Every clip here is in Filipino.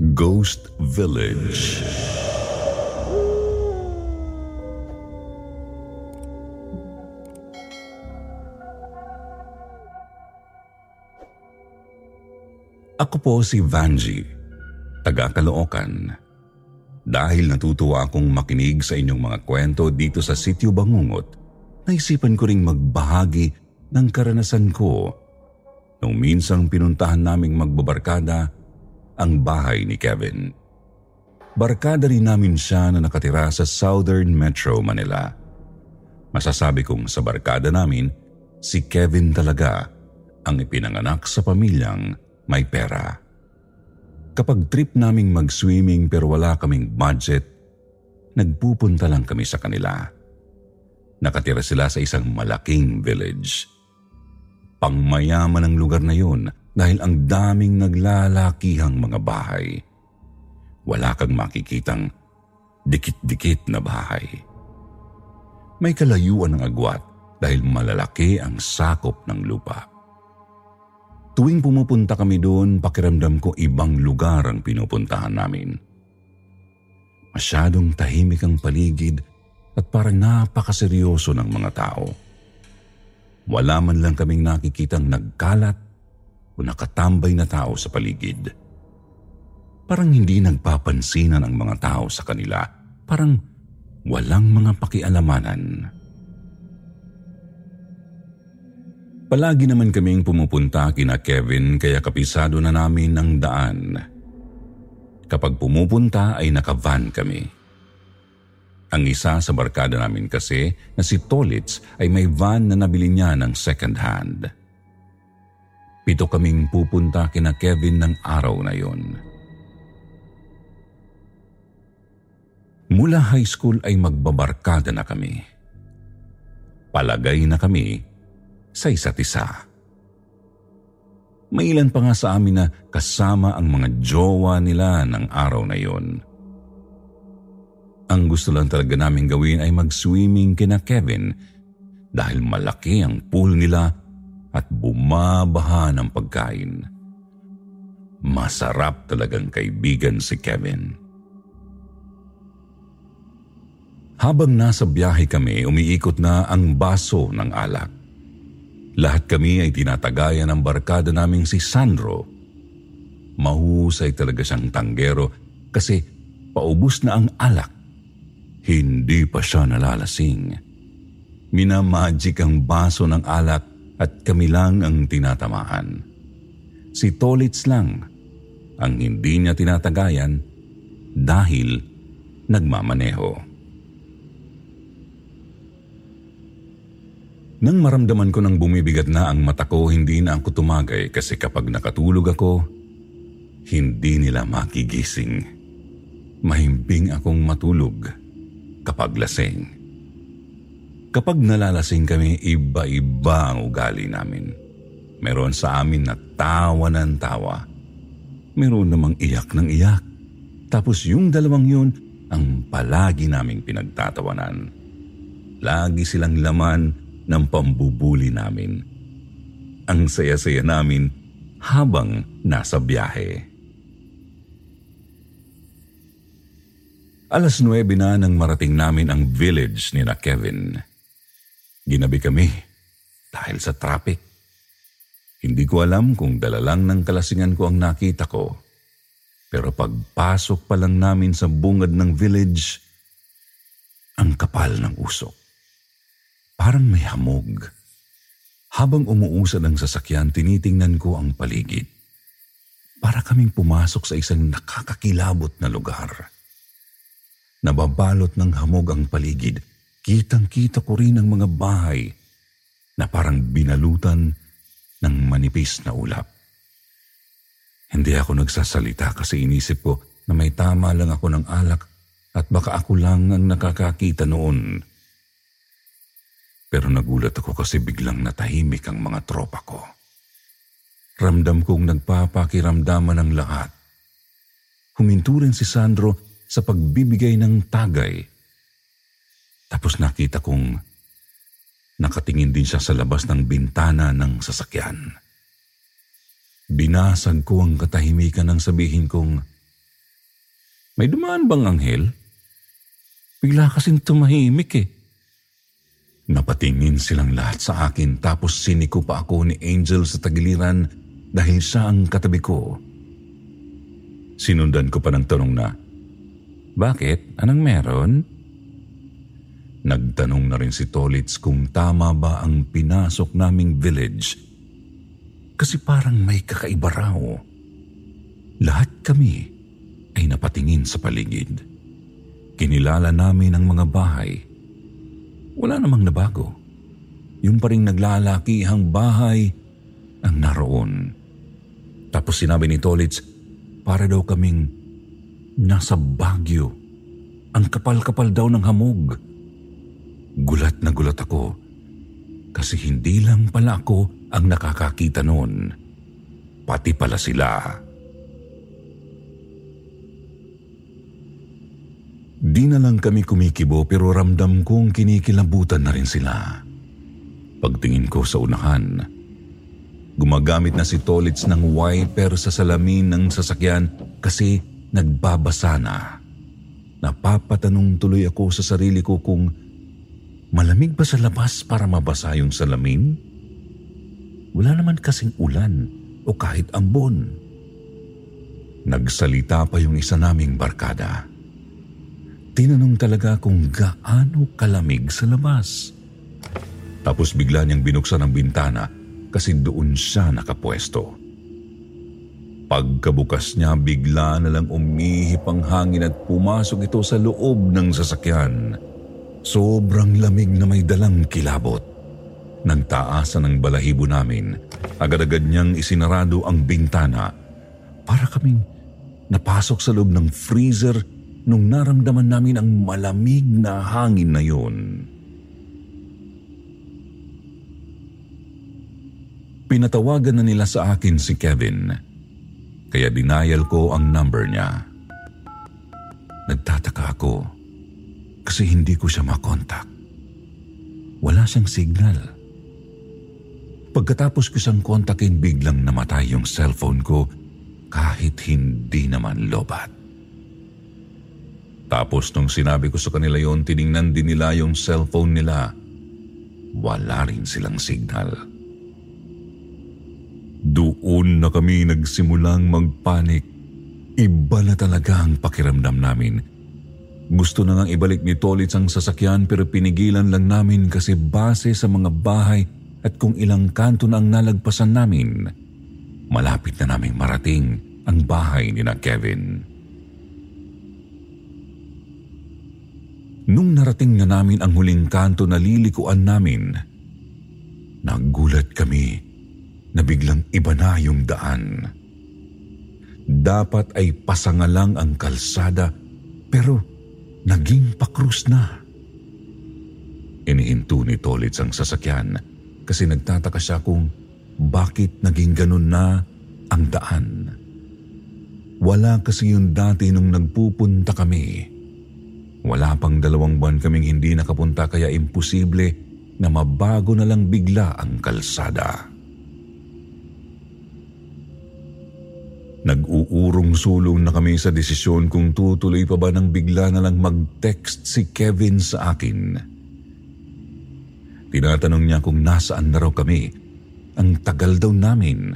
Ghost Village. Ako po si Vanji, taga Caloocan. Dahil natutuwa akong makinig sa inyong mga kwento dito sa Sityo Bangungot, naisipan ko ring magbahagi ng karanasan ko nung minsang pinuntahan naming magbabarkada ang bahay ni Kevin. Barkada rin namin siya na nakatira sa Southern Metro Manila. Masasabi kong sa barkada namin, si Kevin talaga ang ipinanganak sa pamilyang may pera. Kapag trip naming mag-swimming pero wala kaming budget, nagpupunta lang kami sa kanila. Nakatira sila sa isang malaking village. Pangmayaman ang lugar na yun dahil ang daming naglalakihang mga bahay. Wala kang makikitang dikit-dikit na bahay. May kalayuan ng agwat dahil malalaki ang sakop ng lupa. Tuwing pumupunta kami doon, pakiramdam ko ibang lugar ang pinupuntahan namin. Masyadong tahimik ang paligid at parang napakaseryoso ng mga tao. Wala man lang kaming nakikitang nagkalat o nakatambay na tao sa paligid. Parang hindi nagpapansinan ang mga tao sa kanila. Parang walang mga pakialamanan. Palagi naman kaming pumupunta kina Kevin kaya kapisado na namin ang daan. Kapag pumupunta ay nakavan kami. Ang isa sa barkada namin kasi na si Tolitz ay may van na nabili niya ng second hand. Pito kaming pupunta kina Kevin ng araw na yon. Mula high school ay magbabarkada na kami. Palagay na kami sa isa't isa. May ilan pa nga sa amin na kasama ang mga jowa nila ng araw na yon. Ang gusto lang talaga namin gawin ay mag-swimming kina Kevin dahil malaki ang pool nila at bumabaha ng pagkain. Masarap talagang kaibigan si Kevin. Habang nasa biyahe kami, umiikot na ang baso ng alak. Lahat kami ay tinatagayan ng barkada naming si Sandro. Mahusay talaga siyang tanggero kasi paubos na ang alak. Hindi pa siya nalalasing. Minamagic ang baso ng alak at kami lang ang tinatamaan. Si Tolitz lang ang hindi niya tinatagayan dahil nagmamaneho. Nang maramdaman ko nang bumibigat na ang mata ko, hindi na ako tumagay kasi kapag nakatulog ako, hindi nila makigising. Mahimbing akong matulog kapag lasing. Kapag nalalasing kami, iba-iba ang ugali namin. Meron sa amin na tawa ng tawa. Meron namang iyak ng iyak. Tapos yung dalawang yun ang palagi naming pinagtatawanan. Lagi silang laman ng pambubuli namin. Ang saya-saya namin habang nasa biyahe. Alas 9 na nang marating namin ang village ni na Kevin. Ginabi kami dahil sa traffic. Hindi ko alam kung dalalang ng kalasingan ko ang nakita ko. Pero pagpasok pa lang namin sa bungad ng village, ang kapal ng usok. Parang may hamog. Habang umuusad ang sasakyan, tinitingnan ko ang paligid. Para kaming pumasok sa isang nakakakilabot na lugar. Nababalot ng hamog ang paligid kitang-kita ko rin ang mga bahay na parang binalutan ng manipis na ulap. Hindi ako nagsasalita kasi inisip ko na may tama lang ako ng alak at baka ako lang ang nakakakita noon. Pero nagulat ako kasi biglang natahimik ang mga tropa ko. Ramdam kong nagpapakiramdaman ng lahat. Huminto rin si Sandro sa pagbibigay ng tagay. Tapos nakita kong nakatingin din siya sa labas ng bintana ng sasakyan. Binasag ko ang katahimikan ng sabihin kong, May dumaan bang anghel? Bigla kasing tumahimik eh. Napatingin silang lahat sa akin tapos siniko pa ako ni Angel sa tagiliran dahil siya ang katabi ko. Sinundan ko pa ng tanong na, Bakit? Anong meron? Nagtanong na rin si Tolitz kung tama ba ang pinasok naming village kasi parang may kakaiba raw. Lahat kami ay napatingin sa paligid. Kinilala namin ang mga bahay wala namang nabago. Yung pa rin naglalakihang bahay ang naroon. Tapos sinabi ni Tolitz, para daw kaming nasa Baguio. Ang kapal-kapal daw ng hamog. Gulat na gulat ako kasi hindi lang pala ako ang nakakakita noon. Pati pala sila. Di na lang kami kumikibo pero ramdam kong kinikilabutan na rin sila. Pagtingin ko sa unahan, gumagamit na si Tolitz ng wiper sa salamin ng sasakyan kasi nagbabasa na. Napapatanong tuloy ako sa sarili ko kung malamig ba sa labas para mabasa yung salamin? Wala naman kasing ulan o kahit ambon. Nagsalita pa yung isa naming barkada. Tinanong talaga kung gaano kalamig sa labas. Tapos bigla niyang binuksan ang bintana kasi doon siya nakapwesto. Pagkabukas niya, bigla na lang umihip ang hangin at pumasok ito sa loob ng sasakyan. Sobrang lamig na may dalang kilabot. Nagtaasan ang balahibo namin. Agad-agad niyang isinarado ang bintana para kaming napasok sa loob ng freezer nung naramdaman namin ang malamig na hangin na yun. Pinatawagan na nila sa akin si Kevin, kaya denial ko ang number niya. Nagtataka ako kasi hindi ko siya makontak. Wala siyang signal. Pagkatapos ko siyang kontakin, biglang namatay yung cellphone ko kahit hindi naman lobat. Tapos nung sinabi ko sa kanila yon, tiningnan din nila yung cellphone nila. Wala rin silang signal. Doon na kami nagsimulang magpanik. Iba na talaga ang pakiramdam namin. Gusto na ngang ibalik ni Tolitz ang sasakyan pero pinigilan lang namin kasi base sa mga bahay at kung ilang kanto na ang nalagpasan namin, malapit na naming marating ang bahay ni na Kevin. Nung narating na namin ang huling kanto na lilikuan namin, nagulat kami na biglang iba na yung daan. Dapat ay pasanga lang ang kalsada pero naging pakrus na. Inihinto ni Tolitz ang sasakyan kasi nagtataka siya kung bakit naging ganun na ang daan. Wala kasi yung dati nung nagpupunta kami wala pang dalawang buwan kaming hindi nakapunta kaya imposible na mabago na lang bigla ang kalsada. Nag-uurong sulong na kami sa desisyon kung tutuloy pa ba nang bigla na lang mag-text si Kevin sa akin. Tinatanong niya kung nasaan na raw kami. Ang tagal daw namin.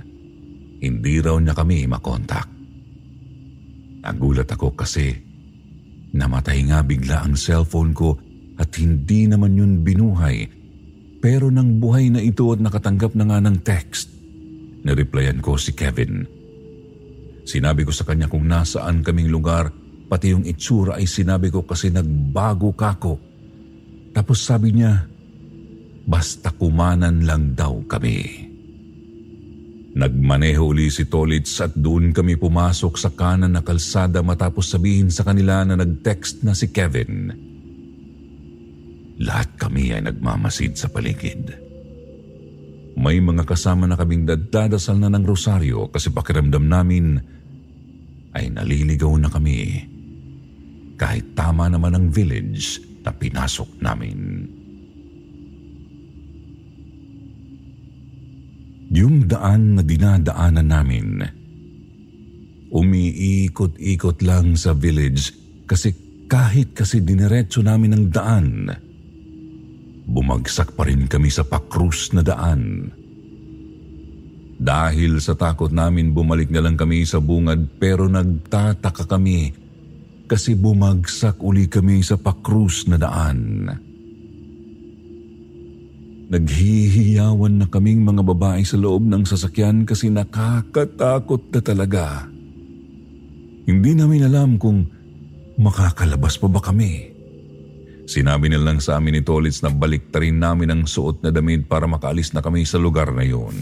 Hindi raw niya kami makontak. Nagulat ako kasi Namatay nga bigla ang cellphone ko at hindi naman yun binuhay. Pero nang buhay na ito at nakatanggap na nga ng text, nireplyan ko si Kevin. Sinabi ko sa kanya kung nasaan kaming lugar, pati yung itsura ay sinabi ko kasi nagbago ka ko. Tapos sabi niya, basta kumanan lang daw kami. Nagmaneho uli si Tolitz at doon kami pumasok sa kanan na kalsada matapos sabihin sa kanila na nag-text na si Kevin. Lahat kami ay nagmamasid sa paligid. May mga kasama na kaming dadadasal na ng rosaryo kasi pakiramdam namin ay naliligaw na kami. Kahit tama naman ang village na pinasok namin. Yung daan na dinadaanan namin, umiikot-ikot lang sa village kasi kahit kasi diniretso namin ang daan, bumagsak pa rin kami sa pakrus na daan. Dahil sa takot namin bumalik na lang kami sa bungad pero nagtataka kami kasi bumagsak uli kami sa pakrus na daan. Naghihiyawan na kaming mga babae sa loob ng sasakyan kasi nakakatakot na talaga. Hindi namin alam kung makakalabas pa ba kami. Sinabi na lang sa amin ni Tolitz na balik rin namin ang suot na damit para makaalis na kami sa lugar na yun.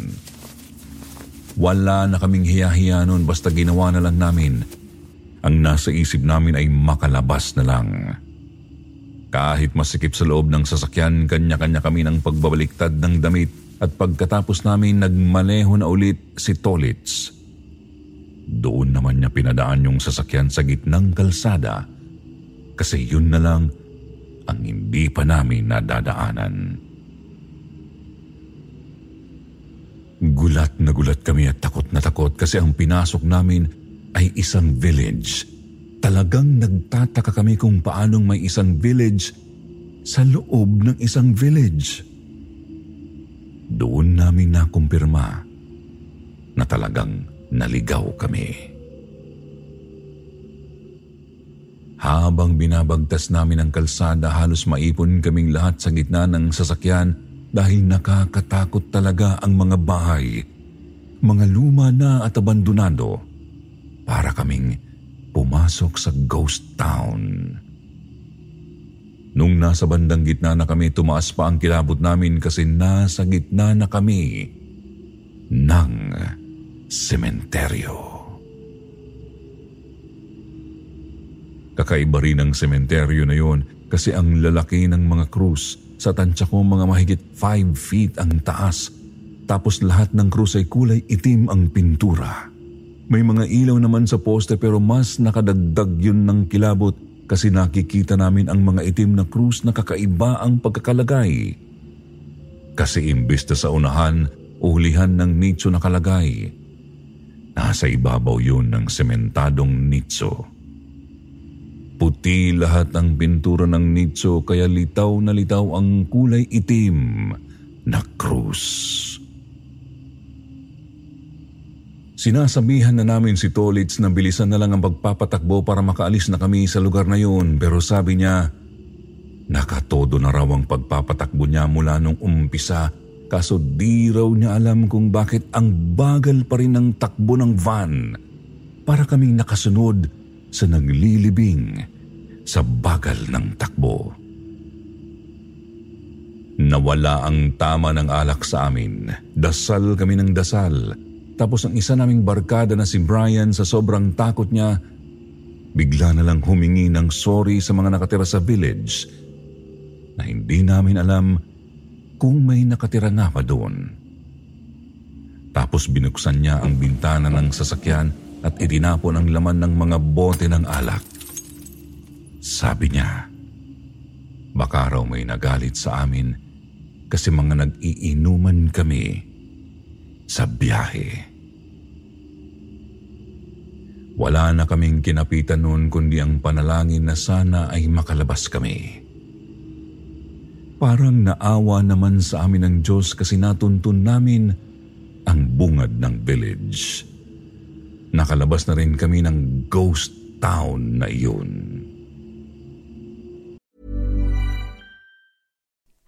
Wala na kaming hiya-hiya noon basta ginawa na lang namin. Ang nasa isip namin ay makalabas na lang. Kahit masikip sa loob ng sasakyan, kanya-kanya kami ng pagbabaliktad ng damit at pagkatapos namin nagmaneho na ulit si Tolitz. Doon naman niya pinadaan yung sasakyan sa gitnang kalsada kasi yun na lang ang hindi pa namin nadadaanan. Gulat na gulat kami at takot na takot kasi ang pinasok namin ay isang village. Talagang nagtataka kami kung paanong may isang village sa loob ng isang village. Doon namin nakumpirma na talagang naligaw kami. Habang binabagtas namin ang kalsada, halos maipon kaming lahat sa gitna ng sasakyan dahil nakakatakot talaga ang mga bahay, mga luma na at abandonado, para kaming pumasok sa ghost town. Nung nasa bandang gitna na kami, tumaas pa ang kilabot namin kasi nasa gitna na kami ng sementeryo. Kakaiba rin ang sementeryo na yon kasi ang lalaki ng mga krus sa tansya ko mga mahigit 5 feet ang taas tapos lahat ng krus ay kulay itim ang pintura. May mga ilaw naman sa poste pero mas nakadagdag yun ng kilabot kasi nakikita namin ang mga itim na krus na kakaiba ang pagkakalagay. Kasi imbis na sa unahan, ulihan ng nitso nakalagay. Nasa ibabaw yun ng sementadong nitso. Puti lahat ang pintura ng nitso kaya litaw na litaw ang kulay itim na krus. Sinasabihan na namin si Tolitz na bilisan na lang ang pagpapatakbo para makaalis na kami sa lugar na yun pero sabi niya, nakatodo na raw ang pagpapatakbo niya mula nung umpisa kaso di raw niya alam kung bakit ang bagal pa rin ng takbo ng van para kaming nakasunod sa naglilibing sa bagal ng takbo. Nawala ang tama ng alak sa amin. Dasal kami ng dasal. Tapos ang isa naming barkada na si Brian sa sobrang takot niya, bigla na lang humingi ng sorry sa mga nakatira sa village na hindi namin alam kung may nakatira nga pa doon. Tapos binuksan niya ang bintana ng sasakyan at itinapon ang laman ng mga bote ng alak. Sabi niya, baka raw may nagalit sa amin kasi mga nag-iinuman kami sa biyahe. Wala na kaming kinapitan noon kundi ang panalangin na sana ay makalabas kami. Parang naawa naman sa amin ng Diyos kasi natuntun namin ang bungad ng village. Nakalabas na rin kami ng ghost town na iyon.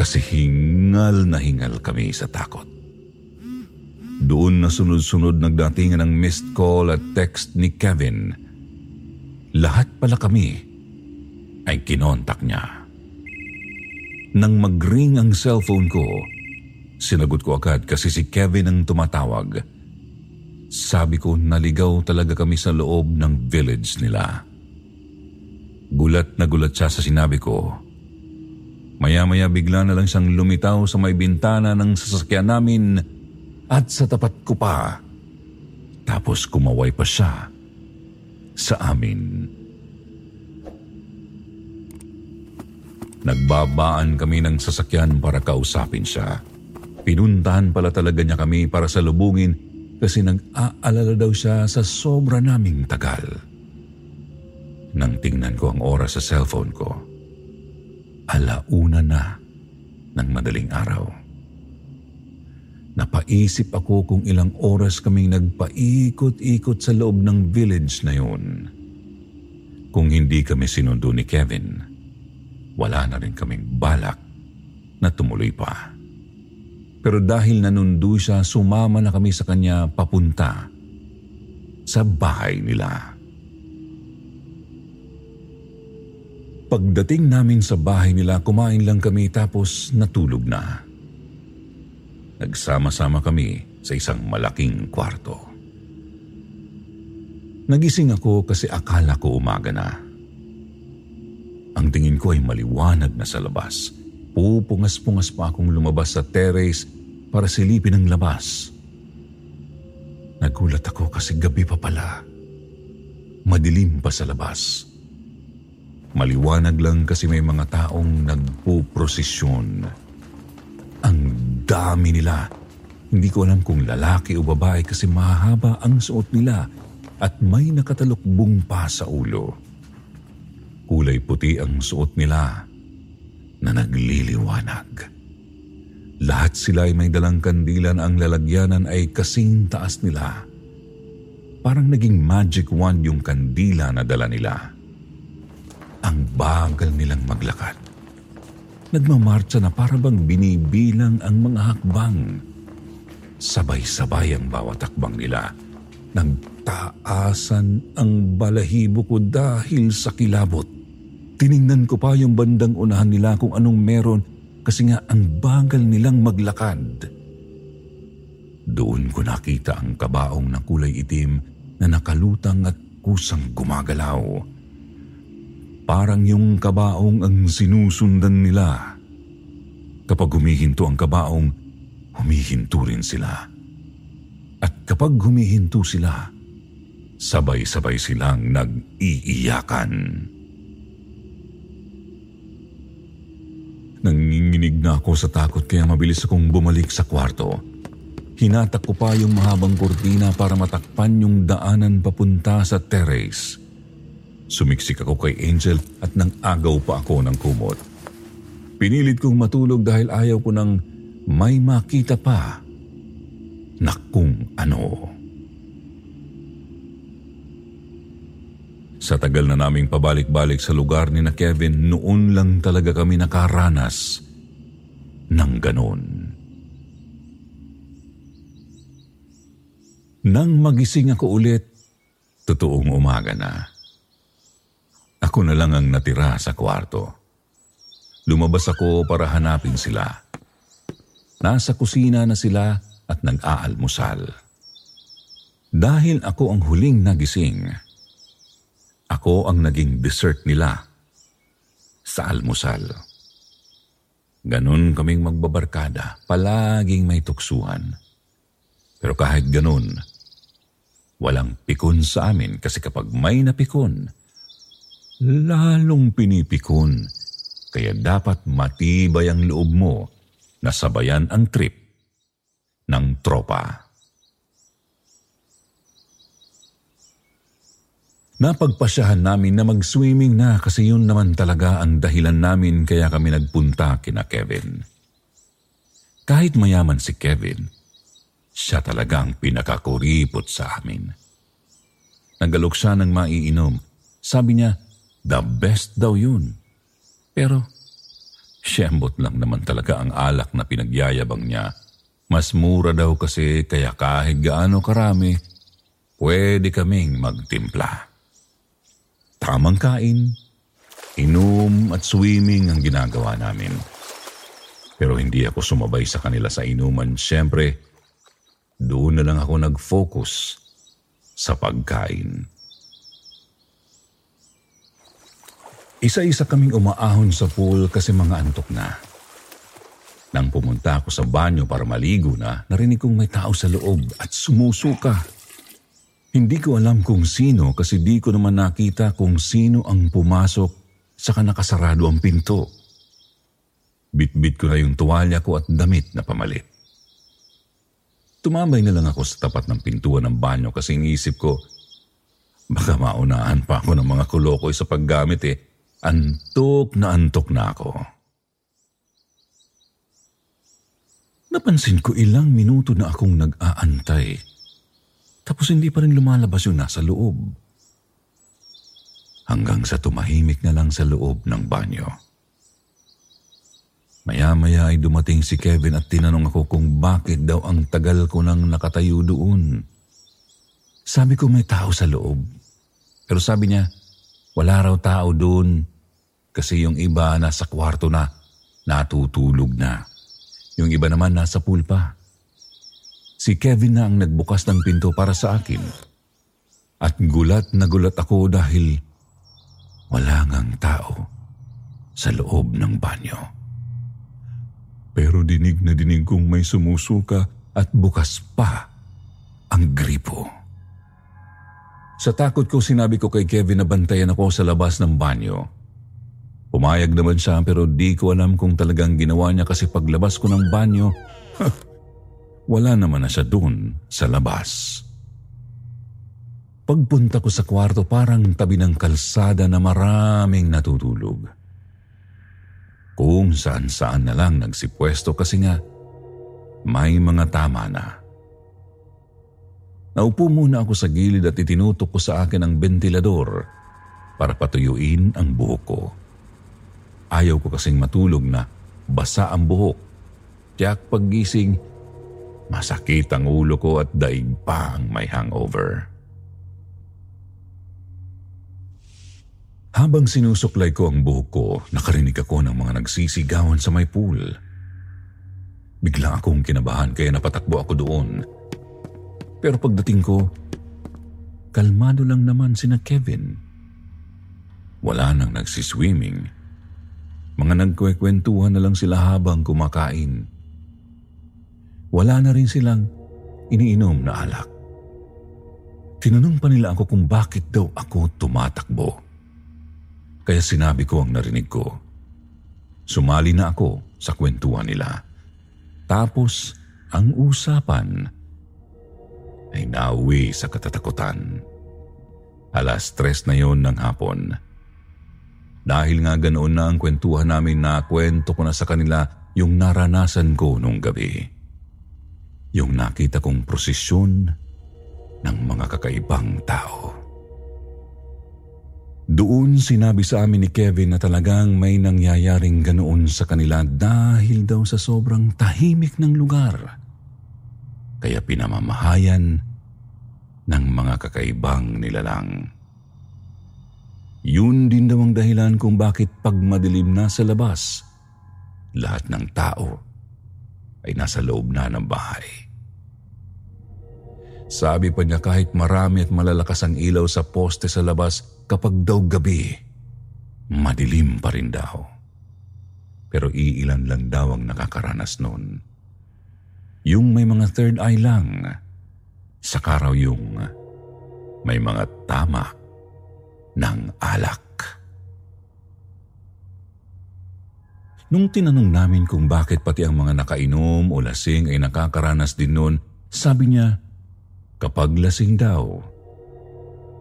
kasi hingal na hingal kami sa takot. Doon na sunod-sunod nagdatingan ng missed call at text ni Kevin. Lahat pala kami ay kinontak niya. Nang magring ang cellphone ko, sinagot ko agad kasi si Kevin ang tumatawag. Sabi ko naligaw talaga kami sa loob ng village nila. Gulat na gulat siya sa sinabi ko. Maya-maya bigla na lang siyang lumitaw sa may bintana ng sasakyan namin at sa tapat ko pa. Tapos kumaway pa siya sa amin. Nagbabaan kami ng sasakyan para kausapin siya. Pinuntahan pala talaga niya kami para salubungin kasi nag-aalala daw siya sa sobra naming tagal. Nang tingnan ko ang oras sa cellphone ko, alauna na ng madaling araw. Napaisip ako kung ilang oras kaming nagpaikot-ikot sa loob ng village na yun. Kung hindi kami sinundo ni Kevin, wala na rin kaming balak na tumuloy pa. Pero dahil nanundo siya, sumama na kami sa kanya papunta sa bahay nila. Pagdating namin sa bahay nila, kumain lang kami tapos natulog na. Nagsama-sama kami sa isang malaking kwarto. Nagising ako kasi akala ko umaga na. Ang tingin ko ay maliwanag na sa labas. Pupungas-pungas pa akong lumabas sa terrace para silipin ang labas. Nagulat ako kasi gabi pa pala. Madilim pa sa labas. Maliwanag lang kasi may mga taong nagpuprosesyon. Ang dami nila. Hindi ko alam kung lalaki o babae kasi mahaba ang suot nila at may nakatalukbong pa sa ulo. Kulay puti ang suot nila na nagliliwanag. Lahat sila ay may dalang kandilan ang lalagyanan ay kasing taas nila. Parang naging magic wand yung kandila na dala nila. Ang bagal nilang maglakad. Nagmamarcha na para bang binibilang ang mga hakbang. Sabay-sabay ang bawat hakbang nila. Nagtaasan ang balahibo ko dahil sa kilabot. Tiningnan ko pa yung bandang unahan nila kung anong meron kasi nga ang bagal nilang maglakad. Doon ko nakita ang kabaong na kulay itim na nakalutang at kusang gumagalaw. Parang yung kabaong ang sinusundan nila. Kapag humihinto ang kabaong, humihinto rin sila. At kapag humihinto sila, sabay-sabay silang nag-iiyakan. Nanginginig na ako sa takot kaya mabilis akong bumalik sa kwarto. Hinatak ko pa yung mahabang kurtina para matakpan yung daanan papunta sa terrace. Sumiksik ako kay Angel at nang agaw pa ako ng kumot. Pinilit kong matulog dahil ayaw ko nang may makita pa na kung ano. Sa tagal na naming pabalik-balik sa lugar ni na Kevin, noon lang talaga kami nakaranas ng ganon. Nang magising ako ulit, totoong umaga na. Ako na lang ang natira sa kwarto. Lumabas ako para hanapin sila. Nasa kusina na sila at nag-aalmusal. Dahil ako ang huling nagising, ako ang naging dessert nila sa almusal. Ganon kaming magbabarkada, palaging may tuksuhan. Pero kahit ganon, walang pikon sa amin kasi kapag may napikon, lalong pinipikon. Kaya dapat matibay ang loob mo na sabayan ang trip ng tropa. Napagpasyahan namin na mag-swimming na kasi yun naman talaga ang dahilan namin kaya kami nagpunta kina Kevin. Kahit mayaman si Kevin, siya talaga ang pinakakuripot sa amin. Nagalok siya ng maiinom. Sabi niya, the best daw yun. Pero, siyembot lang naman talaga ang alak na pinagyayabang niya. Mas mura daw kasi kaya kahit gaano karami, pwede kaming magtimpla. Tamang kain, inom at swimming ang ginagawa namin. Pero hindi ako sumabay sa kanila sa inuman. Siyempre, doon na lang ako nag-focus sa pagkain. Isa-isa kaming umaahon sa pool kasi mga antok na. Nang pumunta ako sa banyo para maligo na, narinig kong may tao sa loob at sumusuka. Hindi ko alam kung sino kasi di ko naman nakita kung sino ang pumasok saka nakasarado ang pinto. Bitbit ko na yung tuwalya ko at damit na pamalit. Tumambay na lang ako sa tapat ng pintuan ng banyo kasi iniisip ko, baka maunahan pa ako ng mga kulokoy sa paggamit eh. Antok na antok na ako. Napansin ko ilang minuto na akong nag-aantay tapos hindi pa rin lumalabas yung nasa loob. Hanggang sa tumahimik na lang sa loob ng banyo. Maya-maya ay dumating si Kevin at tinanong ako kung bakit daw ang tagal ko nang nakatayo doon. Sabi ko may tao sa loob. Pero sabi niya, wala raw tao doon kasi yung iba nasa kwarto na, natutulog na. Yung iba naman nasa pool pa. Si Kevin na ang nagbukas ng pinto para sa akin. At gulat na gulat ako dahil wala ngang tao sa loob ng banyo. Pero dinig na dinig kong may sumusuka at bukas pa ang gripo. Sa takot ko sinabi ko kay Kevin na bantayan ako sa labas ng banyo. Pumayag naman siya pero di ko alam kung talagang ginawa niya kasi paglabas ko ng banyo, wala naman na siya doon sa labas. Pagpunta ko sa kwarto parang tabi ng kalsada na maraming natutulog. Kung saan-saan na lang nagsipwesto kasi nga may mga tama na. Naupo muna ako sa gilid at itinutok ko sa akin ang ventilador para patuyuin ang buhok ko. Ayaw ko kasing matulog na basa ang buhok. Tiyak paggising, Masakit ang ulo ko at daig pa ang may hangover. Habang sinusuklay ko ang buhok ko, nakarinig ako ng mga nagsisigawan sa may pool. Bigla akong kinabahan kaya napatakbo ako doon. Pero pagdating ko, kalmado lang naman sina Kevin. Wala nang nagsiswimming. Mga nagkwekwentuhan na lang sila habang kumakain wala na rin silang iniinom na alak. Tinanong pa nila ako kung bakit daw ako tumatakbo. Kaya sinabi ko ang narinig ko. Sumali na ako sa kwentuhan nila. Tapos ang usapan nauwi sa katatakutan. Alas tres na yon ng hapon. Dahil nga ganoon na ang kwentuhan namin na kwento ko na sa kanila yung naranasan ko nung gabi. Yung nakita kong prosesyon ng mga kakaibang tao. Doon sinabi sa amin ni Kevin na talagang may nangyayaring ganoon sa kanila dahil daw sa sobrang tahimik ng lugar. Kaya pinamamahayan ng mga kakaibang nilalang. Yun din daw ang dahilan kung bakit pag madilim na sa labas, lahat ng tao ay nasa loob na ng bahay. Sabi pa niya kahit marami at malalakas ang ilaw sa poste sa labas kapag daw gabi, madilim pa rin daw. Pero iilan lang daw ang nakakaranas noon. Yung may mga third eye lang, sa karaw yung may mga tama ng alak. Nung tinanong namin kung bakit pati ang mga nakainom o lasing ay nakakaranas din noon, sabi niya, Kapag lasing daw,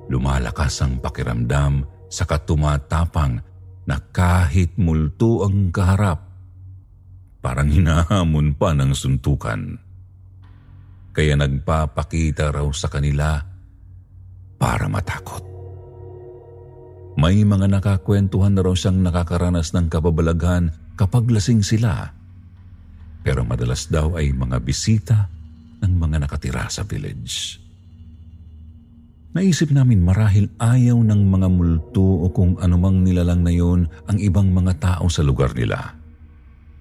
lumalakas ang pakiramdam sa katumatapang na kahit multo ang kaharap, parang hinahamon pa ng suntukan. Kaya nagpapakita raw sa kanila para matakot. May mga nakakwentuhan na raw siyang nakakaranas ng kababalaghan kapag lasing sila. Pero madalas daw ay mga bisita ng mga nakatira sa village. Naisip namin marahil ayaw ng mga multo o kung anumang nilalang na yon ang ibang mga tao sa lugar nila.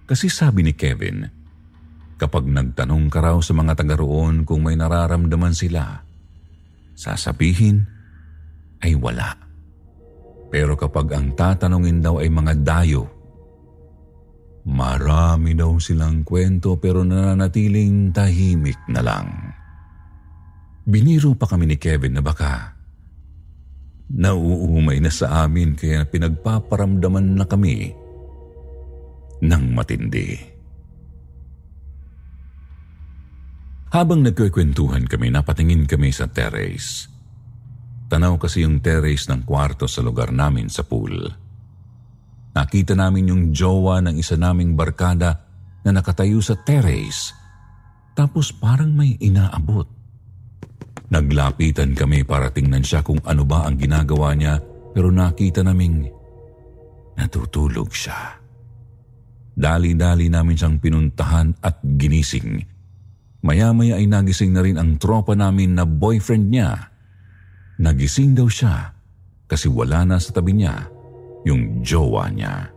Kasi sabi ni Kevin, kapag nagtanong ka raw sa mga taga roon kung may nararamdaman sila, sasabihin ay wala. Pero kapag ang tatanungin daw ay mga dayo Marami daw silang kwento pero nananatiling tahimik na lang. Biniro pa kami ni Kevin na baka nauumay na sa amin kaya pinagpaparamdaman na kami ng matindi. Habang nagkukwentuhan kami, napatingin kami sa terrace. Tanaw kasi yung terrace ng kwarto sa lugar namin sa pool. Nakita namin yung jowa ng isa naming barkada na nakatayo sa terrace. Tapos parang may inaabot. Naglapitan kami para tingnan siya kung ano ba ang ginagawa niya pero nakita naming natutulog siya. Dali-dali namin siyang pinuntahan at ginising. Maya-maya ay nagising na rin ang tropa namin na boyfriend niya. Nagising daw siya kasi wala na sa tabi niya yung jowa niya.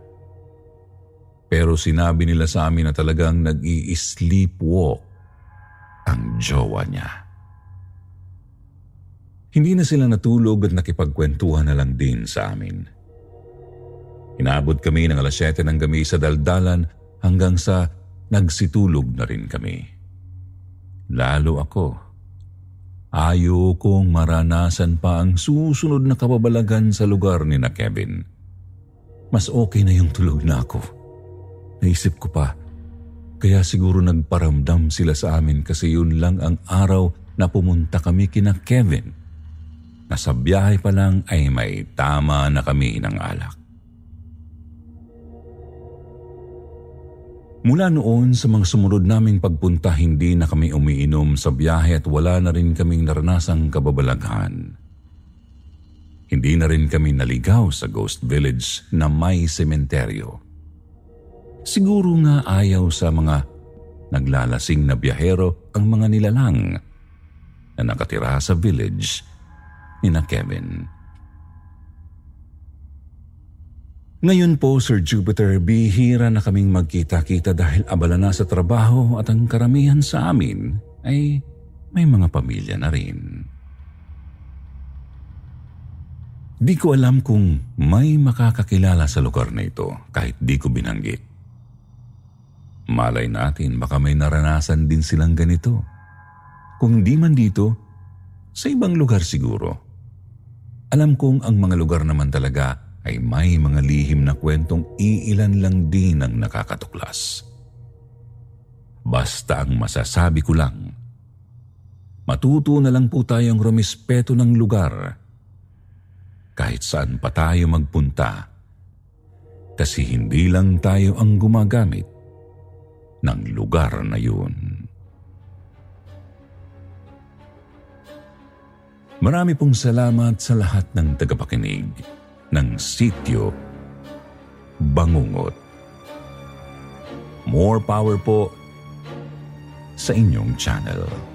Pero sinabi nila sa amin na talagang nag-i-sleepwalk ang jowa niya. Hindi na sila natulog at nakipagkwentuhan na lang din sa amin. Inabot kami ng alas 7 ng gabi sa daldalan hanggang sa nagsitulog na rin kami. Lalo ako. Ayaw kong maranasan pa ang susunod na kababalagan sa lugar ni na Kevin mas okay na yung tulog na ako. Naisip ko pa, kaya siguro nagparamdam sila sa amin kasi yun lang ang araw na pumunta kami kina Kevin. Nasa biyahe pa lang ay may tama na kami ng alak. Mula noon sa mga sumunod naming pagpunta, hindi na kami umiinom sa biyahe at wala na rin kaming naranasang kababalaghan. Hindi na rin kami naligaw sa ghost village na may sementeryo. Siguro nga ayaw sa mga naglalasing na biyahero ang mga nilalang na nakatira sa village ni na Kevin. Ngayon po, Sir Jupiter, bihira na kaming magkita-kita dahil abala na sa trabaho at ang karamihan sa amin ay may mga pamilya na rin. Di ko alam kung may makakakilala sa lugar na ito kahit di ko binanggit. Malay natin baka may naranasan din silang ganito. Kung di man dito, sa ibang lugar siguro. Alam kong ang mga lugar naman talaga ay may mga lihim na kwentong iilan lang din ang nakakatuklas. Basta ang masasabi ko lang, matuto na lang po tayong rumispeto ng lugar kahit saan pa tayo magpunta kasi hindi lang tayo ang gumagamit ng lugar na yun. Marami pong salamat sa lahat ng tagapakinig ng sityo Bangungot. More power po sa inyong channel.